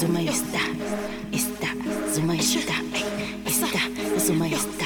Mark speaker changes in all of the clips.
Speaker 1: su majestad, está su majestad, está su
Speaker 2: majestad.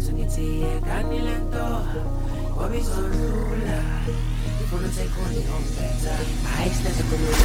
Speaker 2: wethu ngithi yekani lento wabizwa ndlula ifuna sekhoni ombetha hayi
Speaker 3: sinase khulula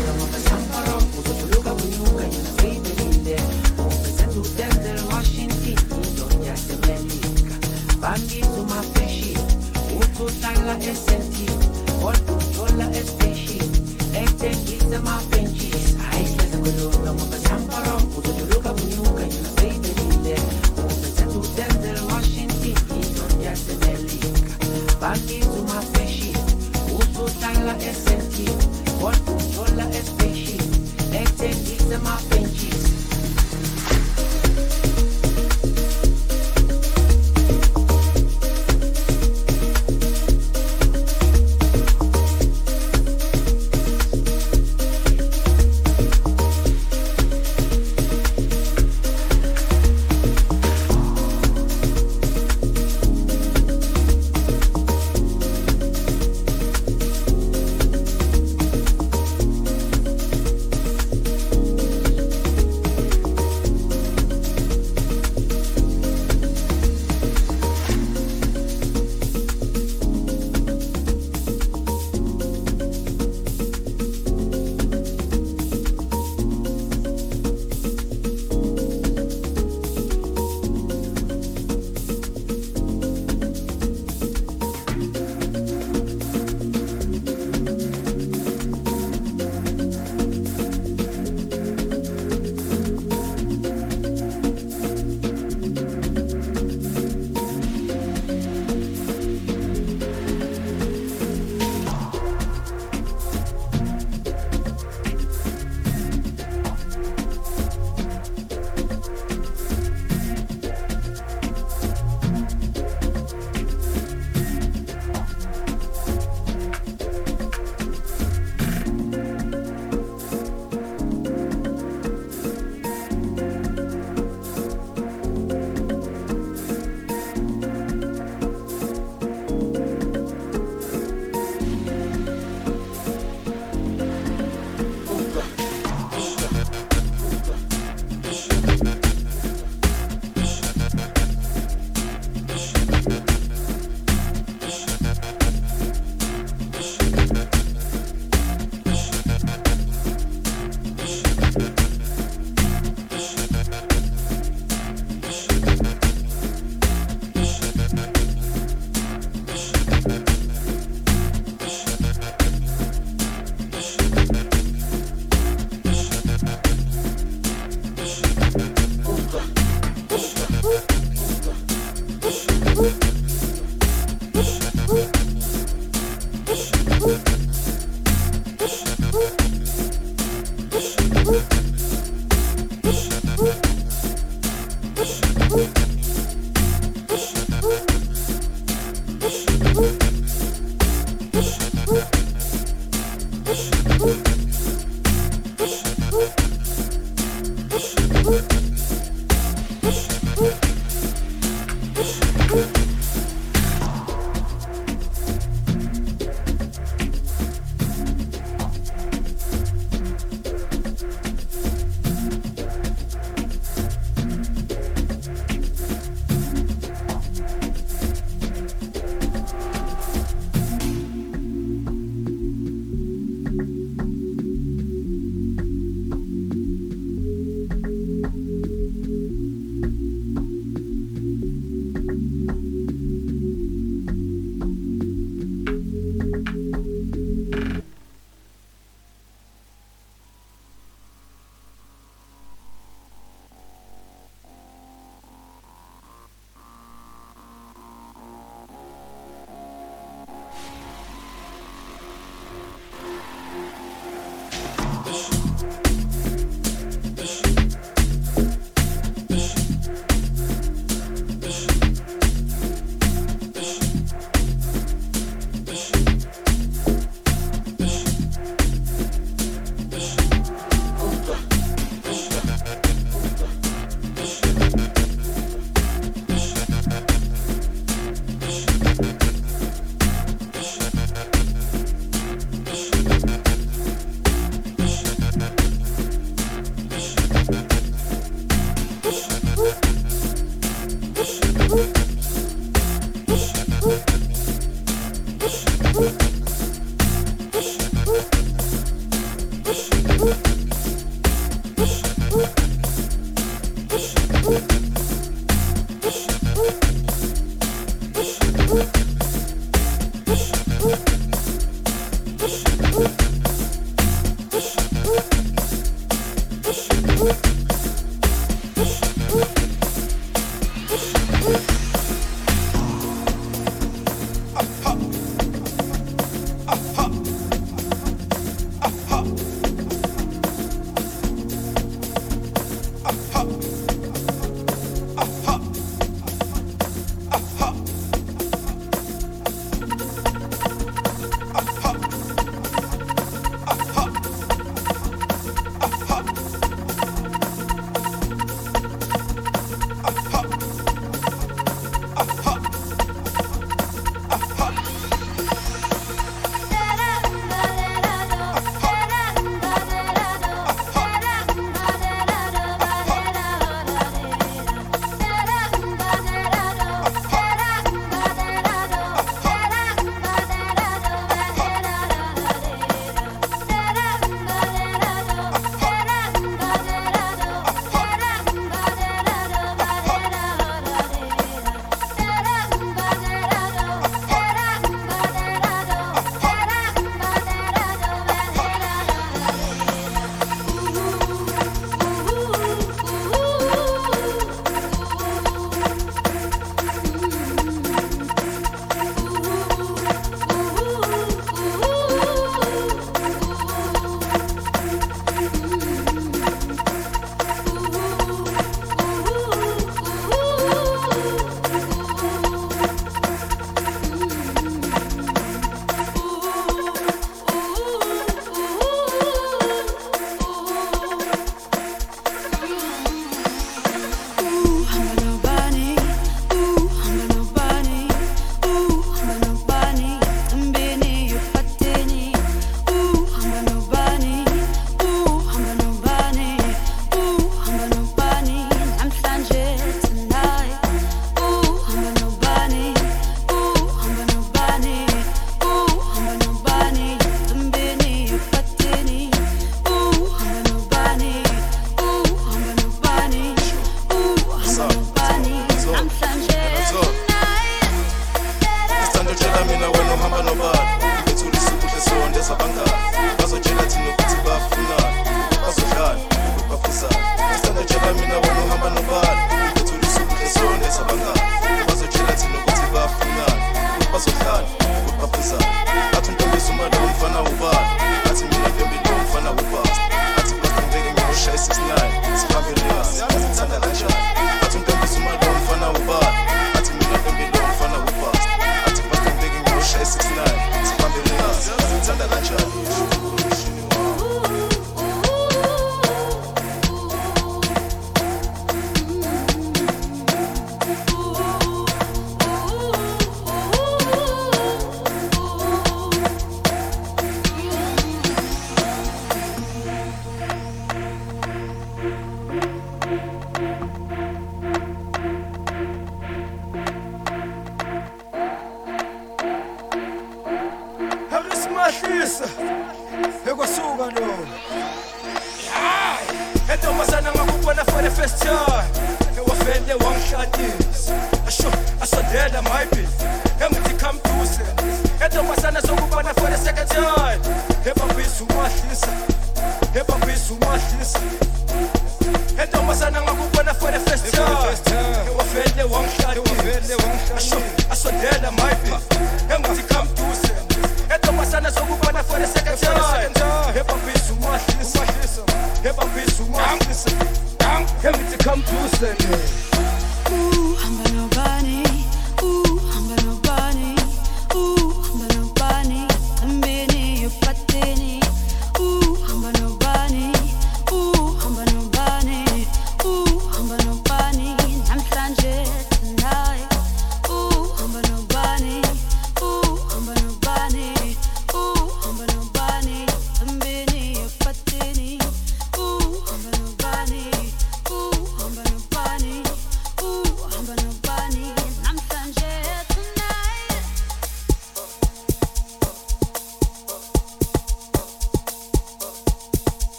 Speaker 3: wangishadisa asho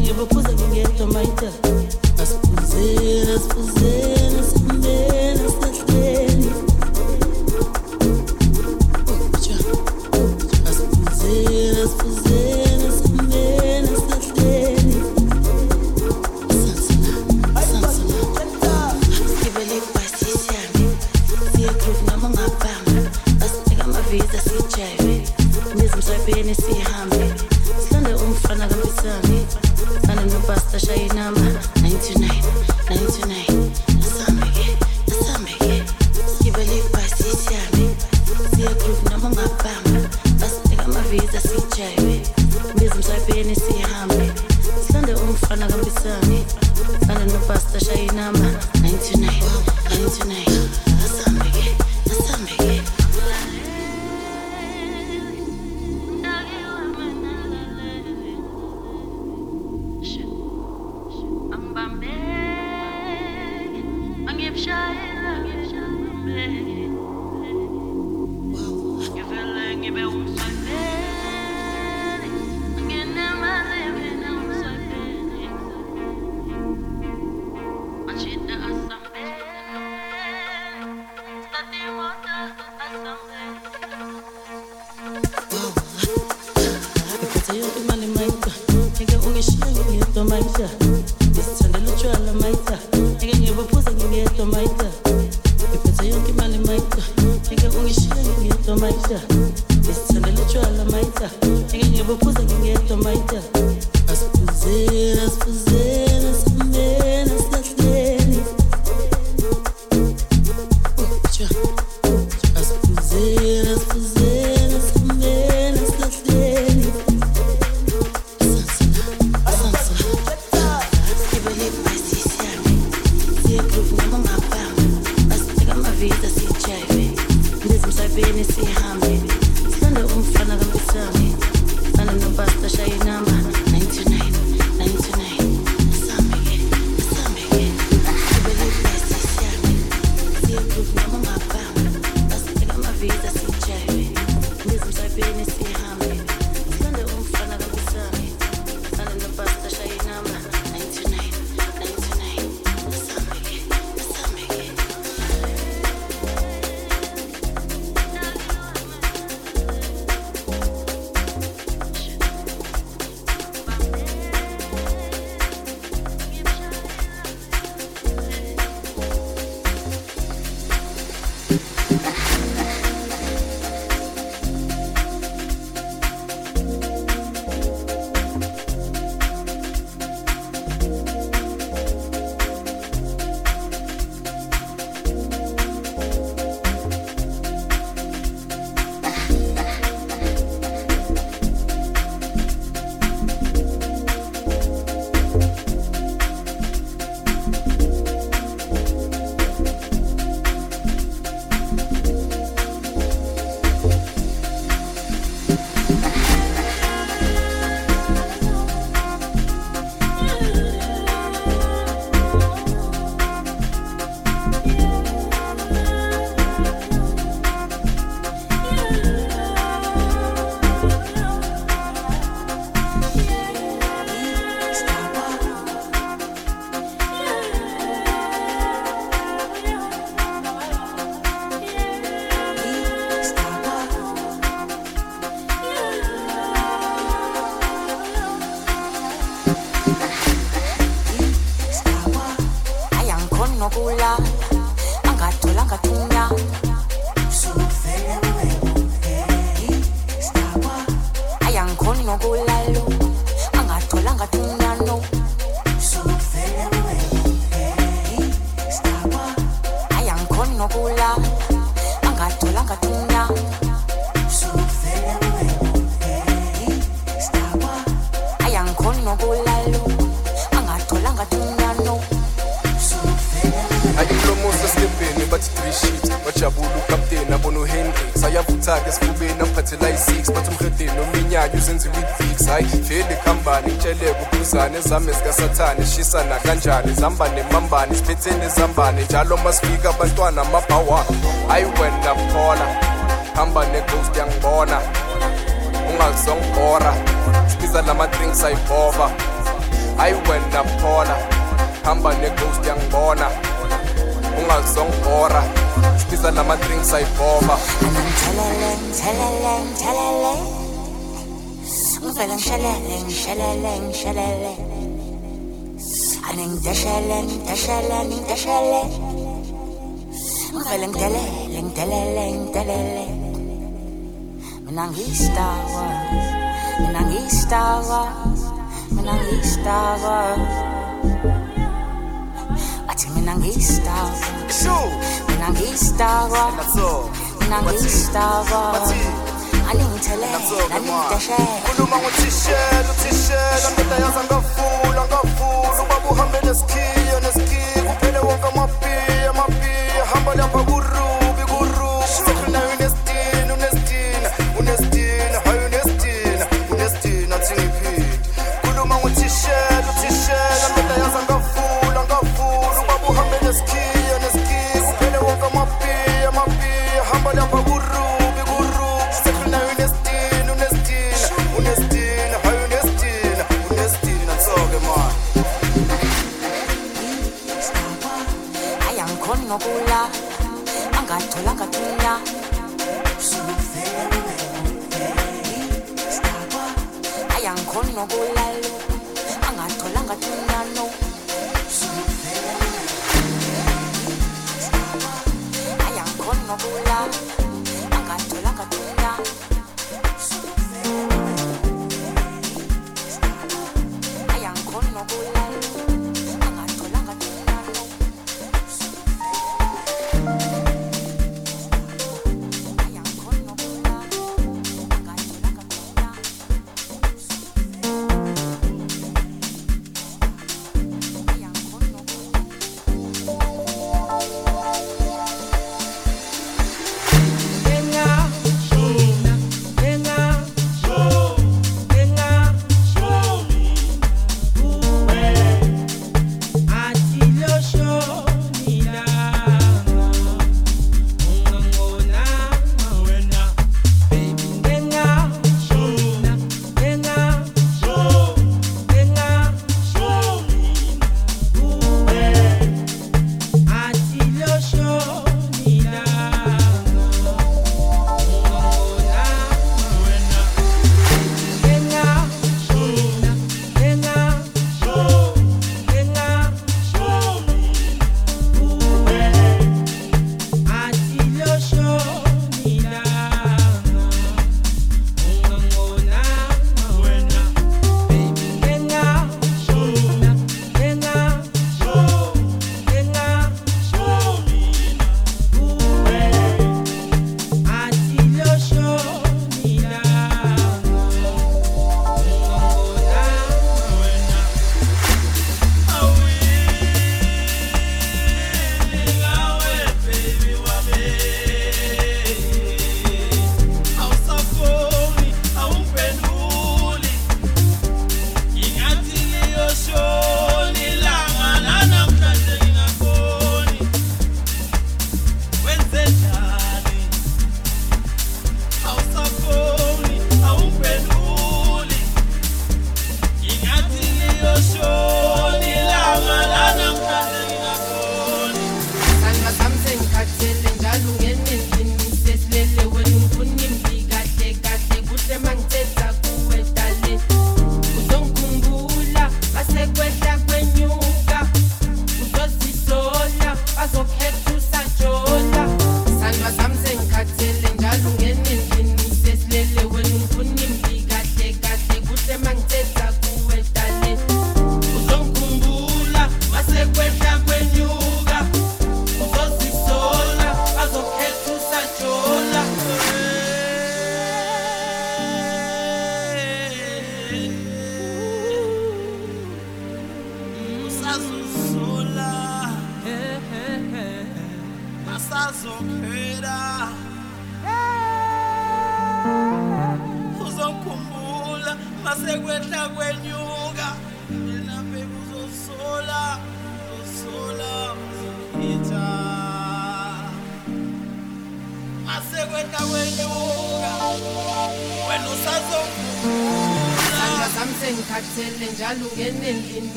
Speaker 4: Ngibukuza ngingento
Speaker 5: maita
Speaker 1: Asipuzira, asipuzira zambane mambane spit in izambane njalo masifika
Speaker 6: Menangista wa,
Speaker 7: menangista
Speaker 6: wa, menangista
Speaker 7: wa. Ati
Speaker 6: menangista wa,
Speaker 7: show,
Speaker 6: menangista
Speaker 7: wa, menangista wa. Aningithele,
Speaker 6: aningitheshe.
Speaker 7: Khuluma ngothishela, uthishela, ndoda yaza ngavula, ngavula. Ubaba uhambe nesikhiya, nesikhiya. Kuphele wonke amapiya, amapiya. Hamba lapha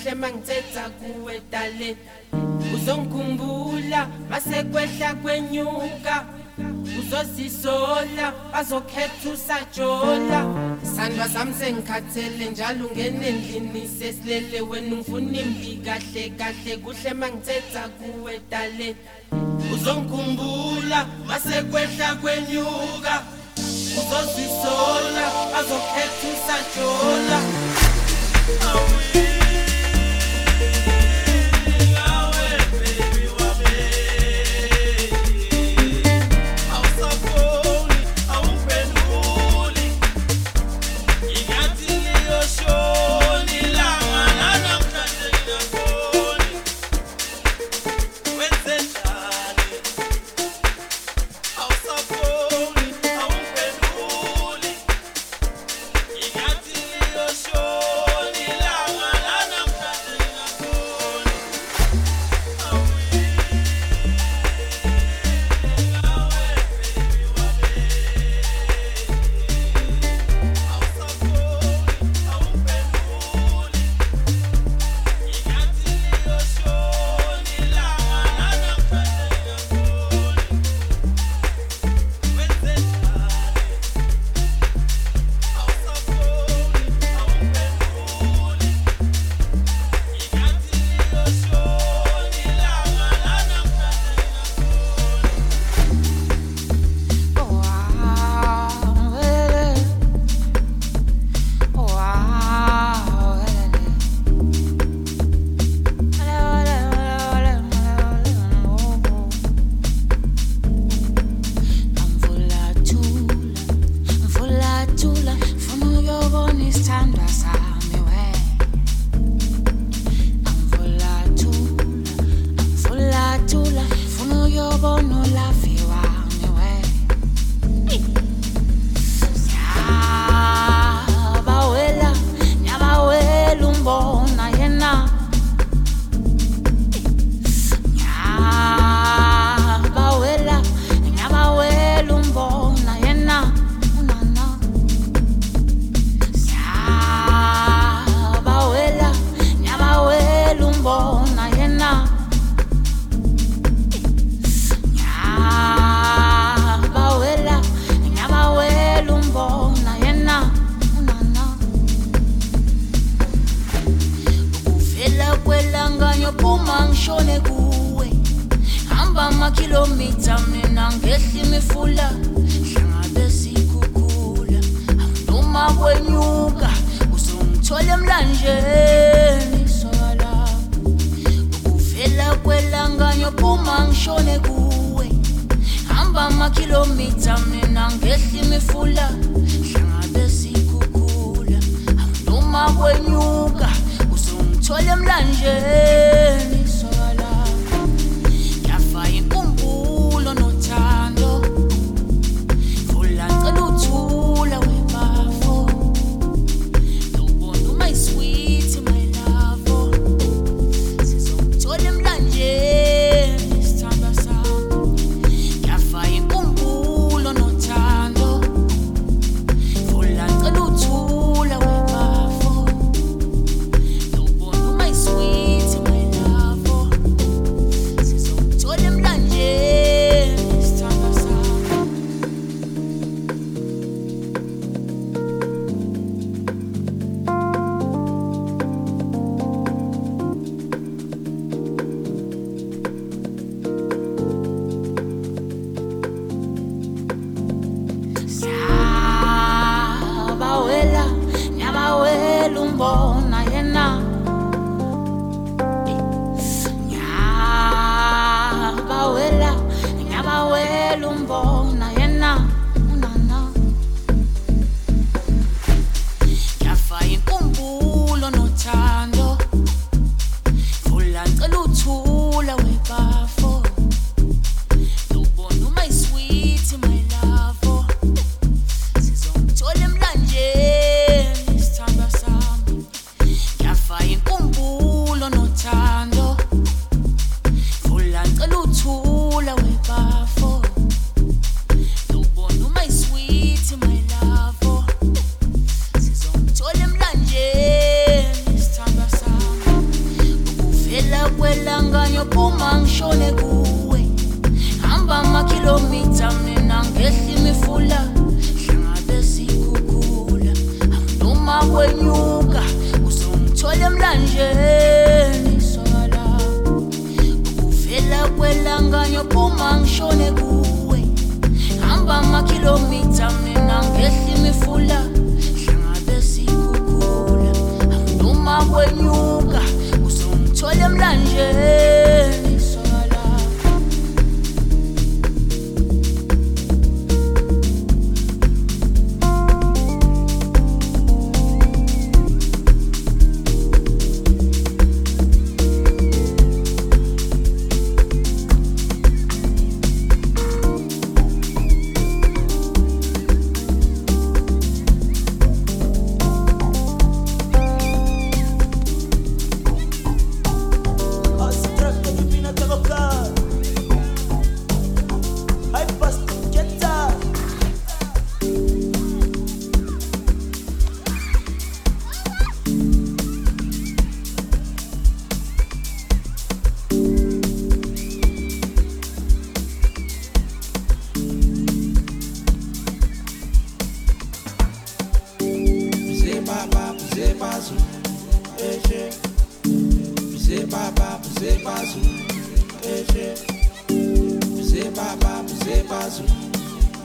Speaker 8: kahle mangithetha kuwe dale. Uzongikhumbula masekwehla kwenyuka. Uzozisola bazokhetha usajola. Isandwa sami sengikhathele njalo ngenendlini sesilele. Wena ungifuna imbi kahle kahle kuhle mangithetha kuwe dale. Uzongikhumbula masekwehla kwenyuka. Uzozisola bazokhetha usajola.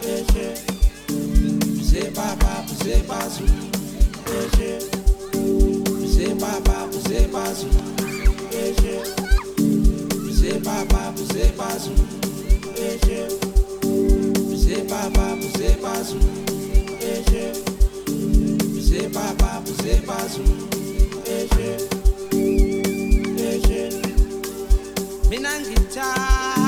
Speaker 9: péché. C'est papa, c'est pas sous péché. C'est papa, c'est pas sous péché. C'est papa, c'est pas sous péché. C'est papa, c'est pas péché. C'est papa, c'est pas péché. Péché. Minangita.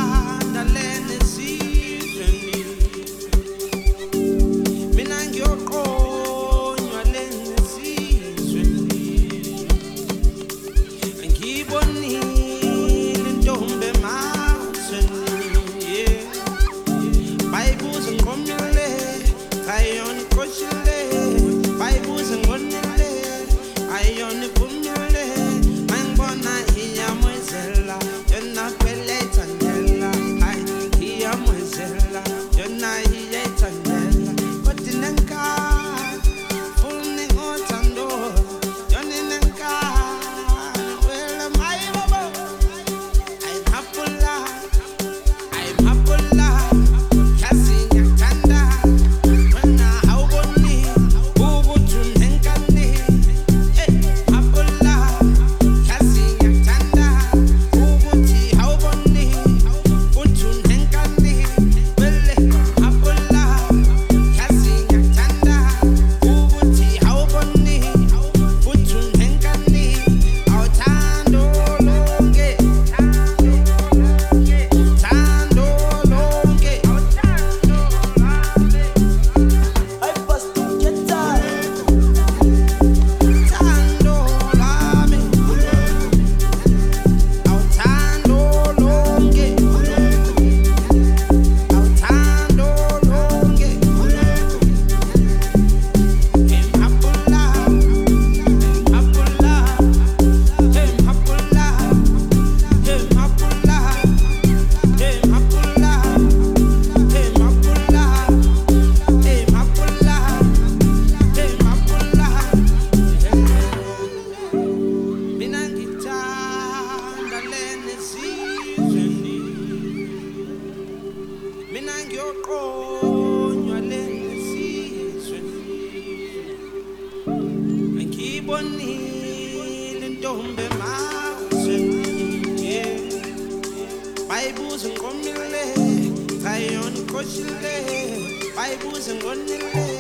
Speaker 1: Oh.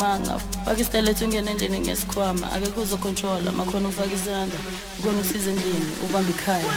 Speaker 6: ukhulumanga faka isitayela ethi ungena endlini ngesikhwama ake kuzokhontrola makhona ukufaka isandla ukona usiza endlini ubamba ikhaya.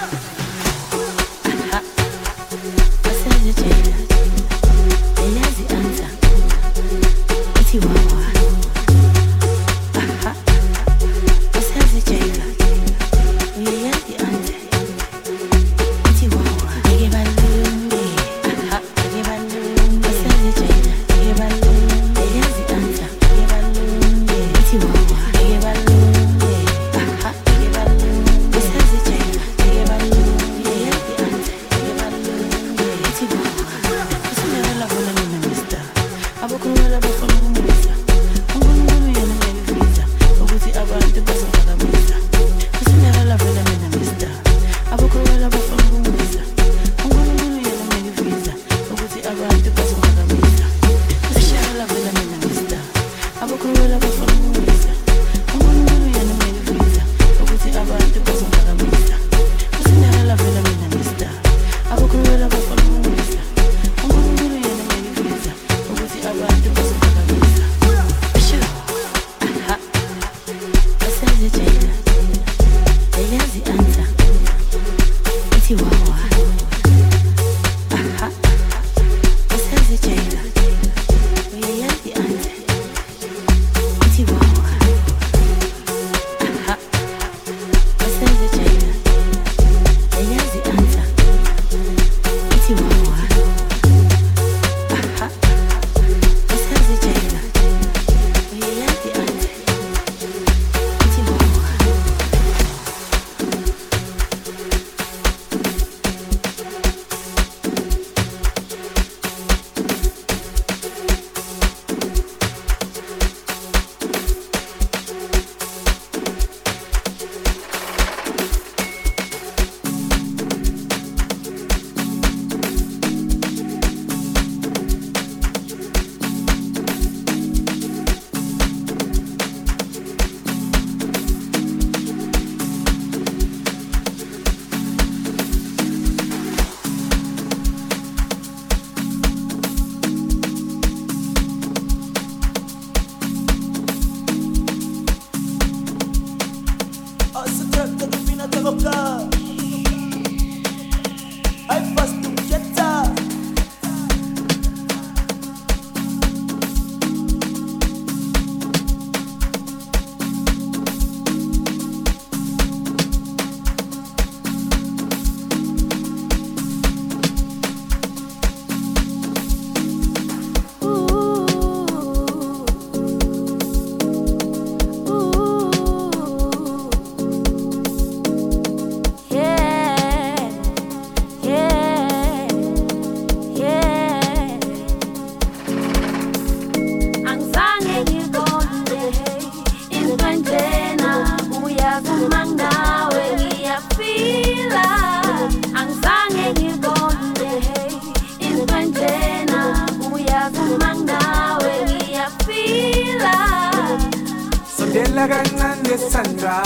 Speaker 10: Sandra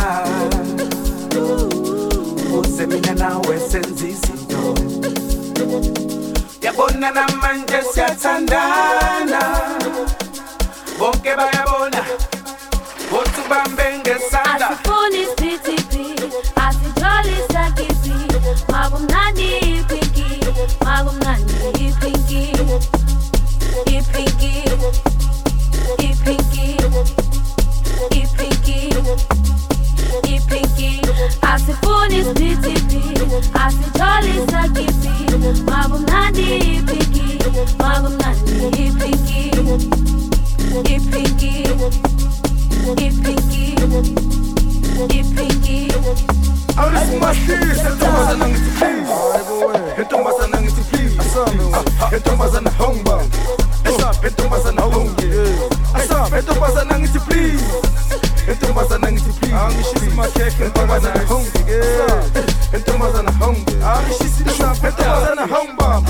Speaker 10: Uze mina nawe senze izinto. Yabona namanje siyathandana. Bonke bayabona Bothi ubambe ngesandla.
Speaker 3: Asifuni isiphithi asijolisa kipi makumnandi ipinki makumnandi tek entomazana hongige entomazana honge arishisilisha entomazana
Speaker 10: hongbam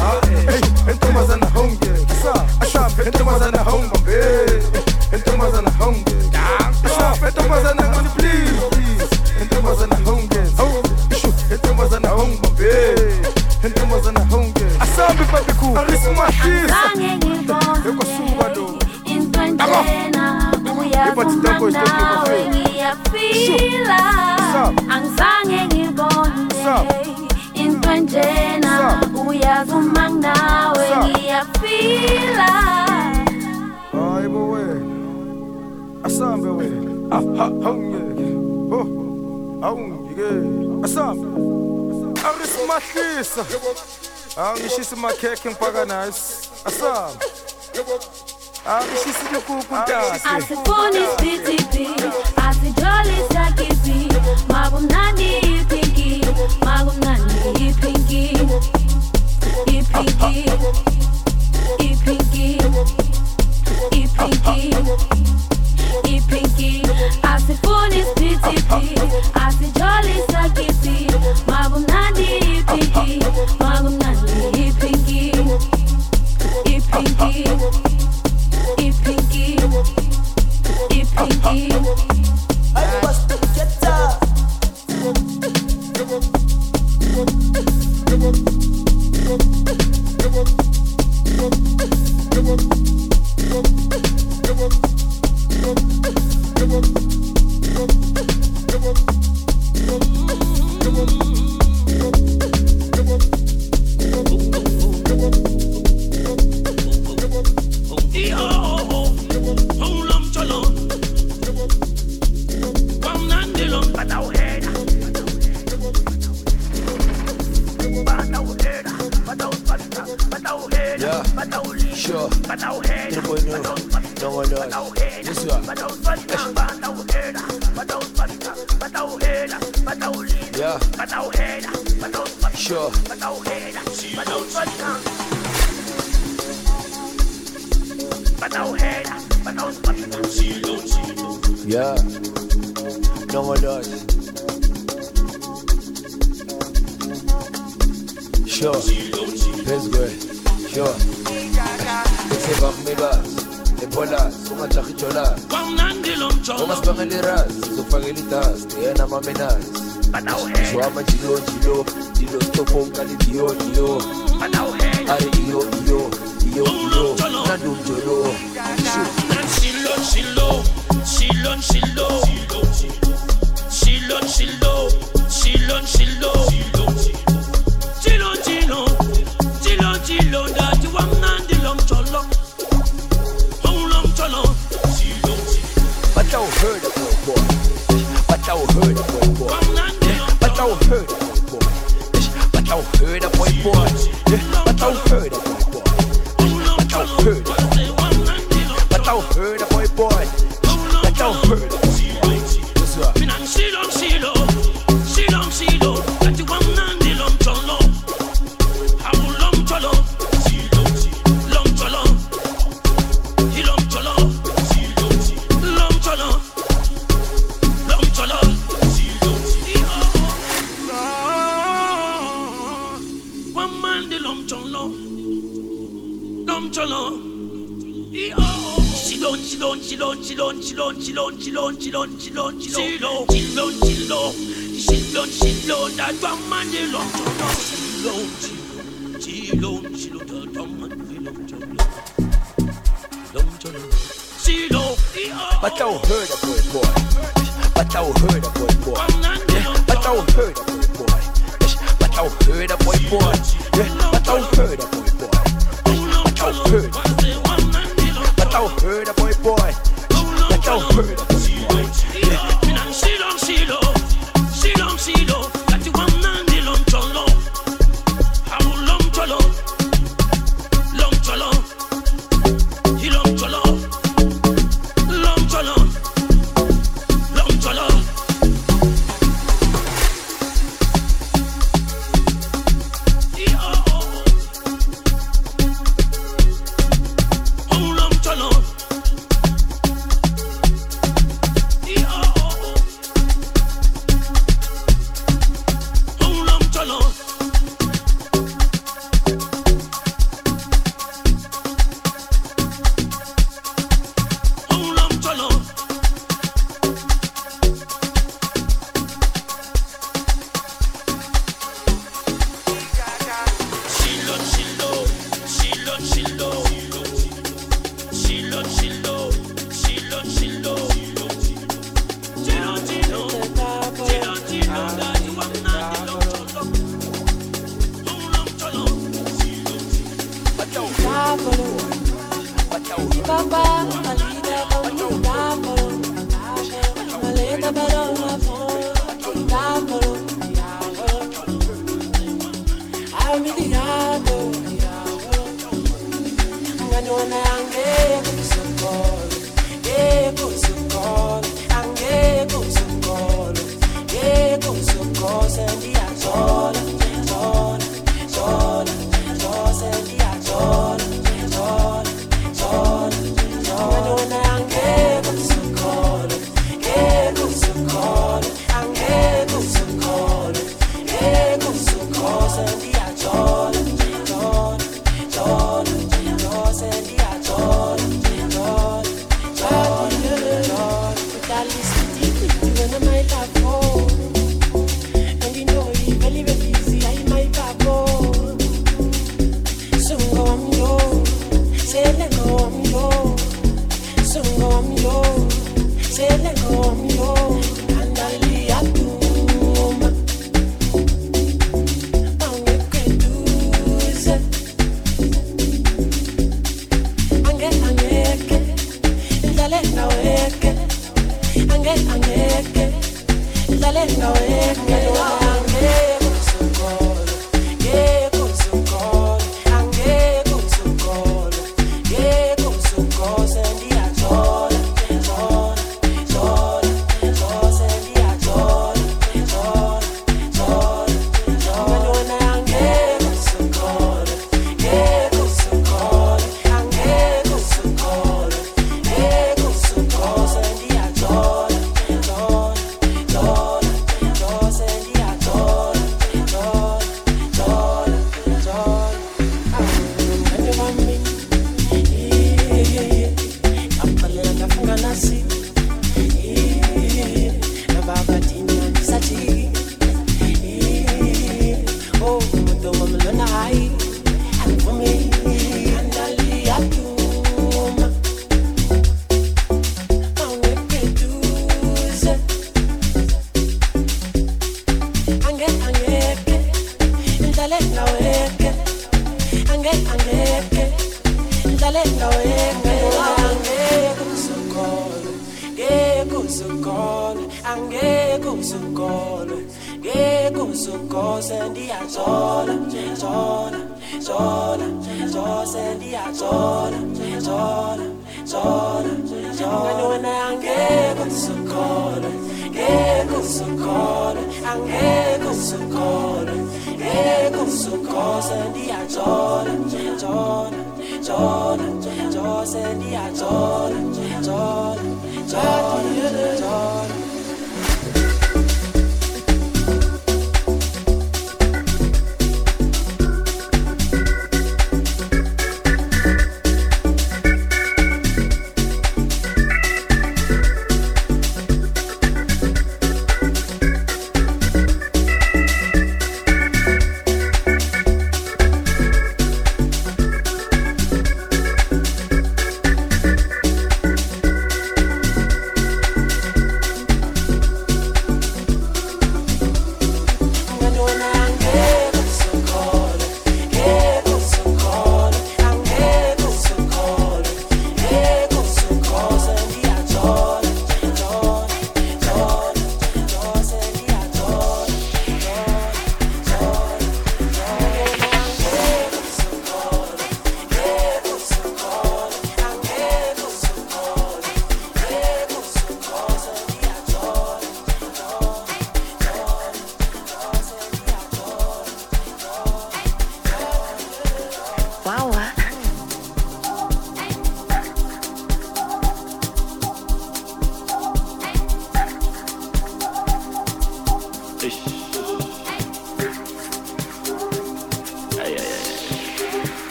Speaker 10: entomazana honge ashap entomazana hongbam entomazana honge ashap entomazana honge please entomazana honge ishu entomazana hongbam entomazana honge asambe papiku arisumahisa eu consumo a dor Tá bom!
Speaker 3: Eu vou te dar gosto aqui, ngila angizange ngibone into enjena uyazi uma nginawe ngiyafila
Speaker 10: hayi bo wena asambe wena awungeke ho awungike asambe arisimahlisa angishisa makhekhe ngifaka nasi asambe
Speaker 3: Asifuni isiphithiphithi ipinki ipinki
Speaker 11: But I heard a boy boy. But I heard a boy boy. But I heard a boy boy. But I heard a boy boy. But I heard a boy boy. But I heard. But I heard a boy boy. But I heard
Speaker 12: es que sale esta vez que.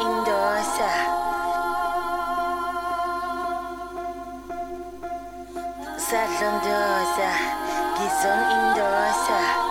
Speaker 12: in dosa. Salam dosa, gizon in.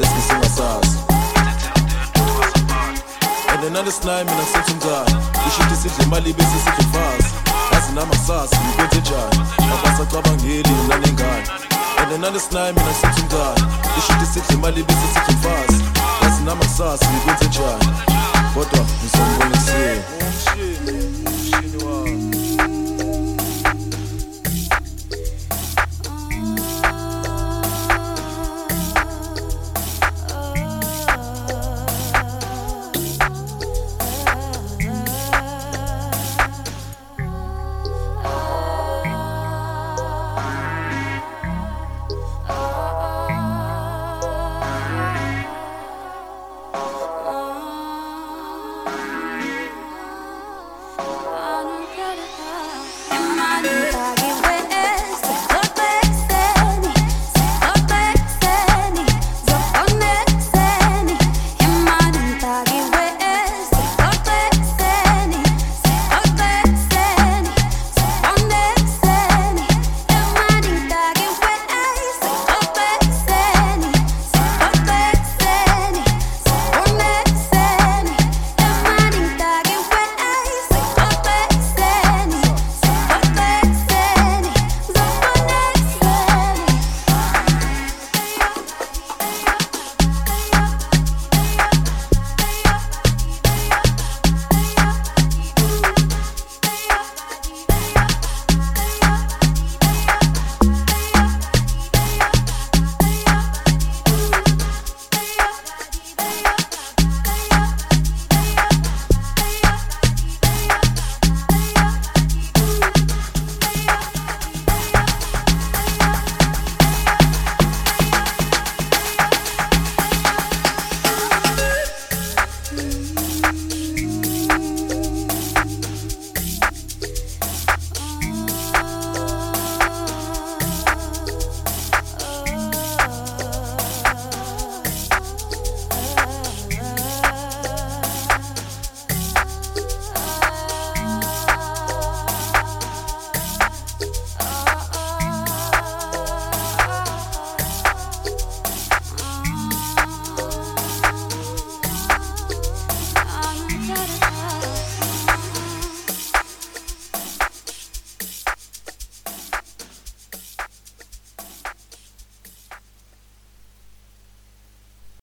Speaker 12: Ngikhulumele lesingisingasazi and nalesinaye mina sithi mngani ishuthi sidle imali bese sidle mfazi yazi namasasi ngikwenze njani abasacabangeli nanengane and nalesinaye mina sithi mngani ishuthi sidle imali bese sidle mfazi yazi namasasi ngikwenze njani kodwa ngizombonisile
Speaker 3: Imani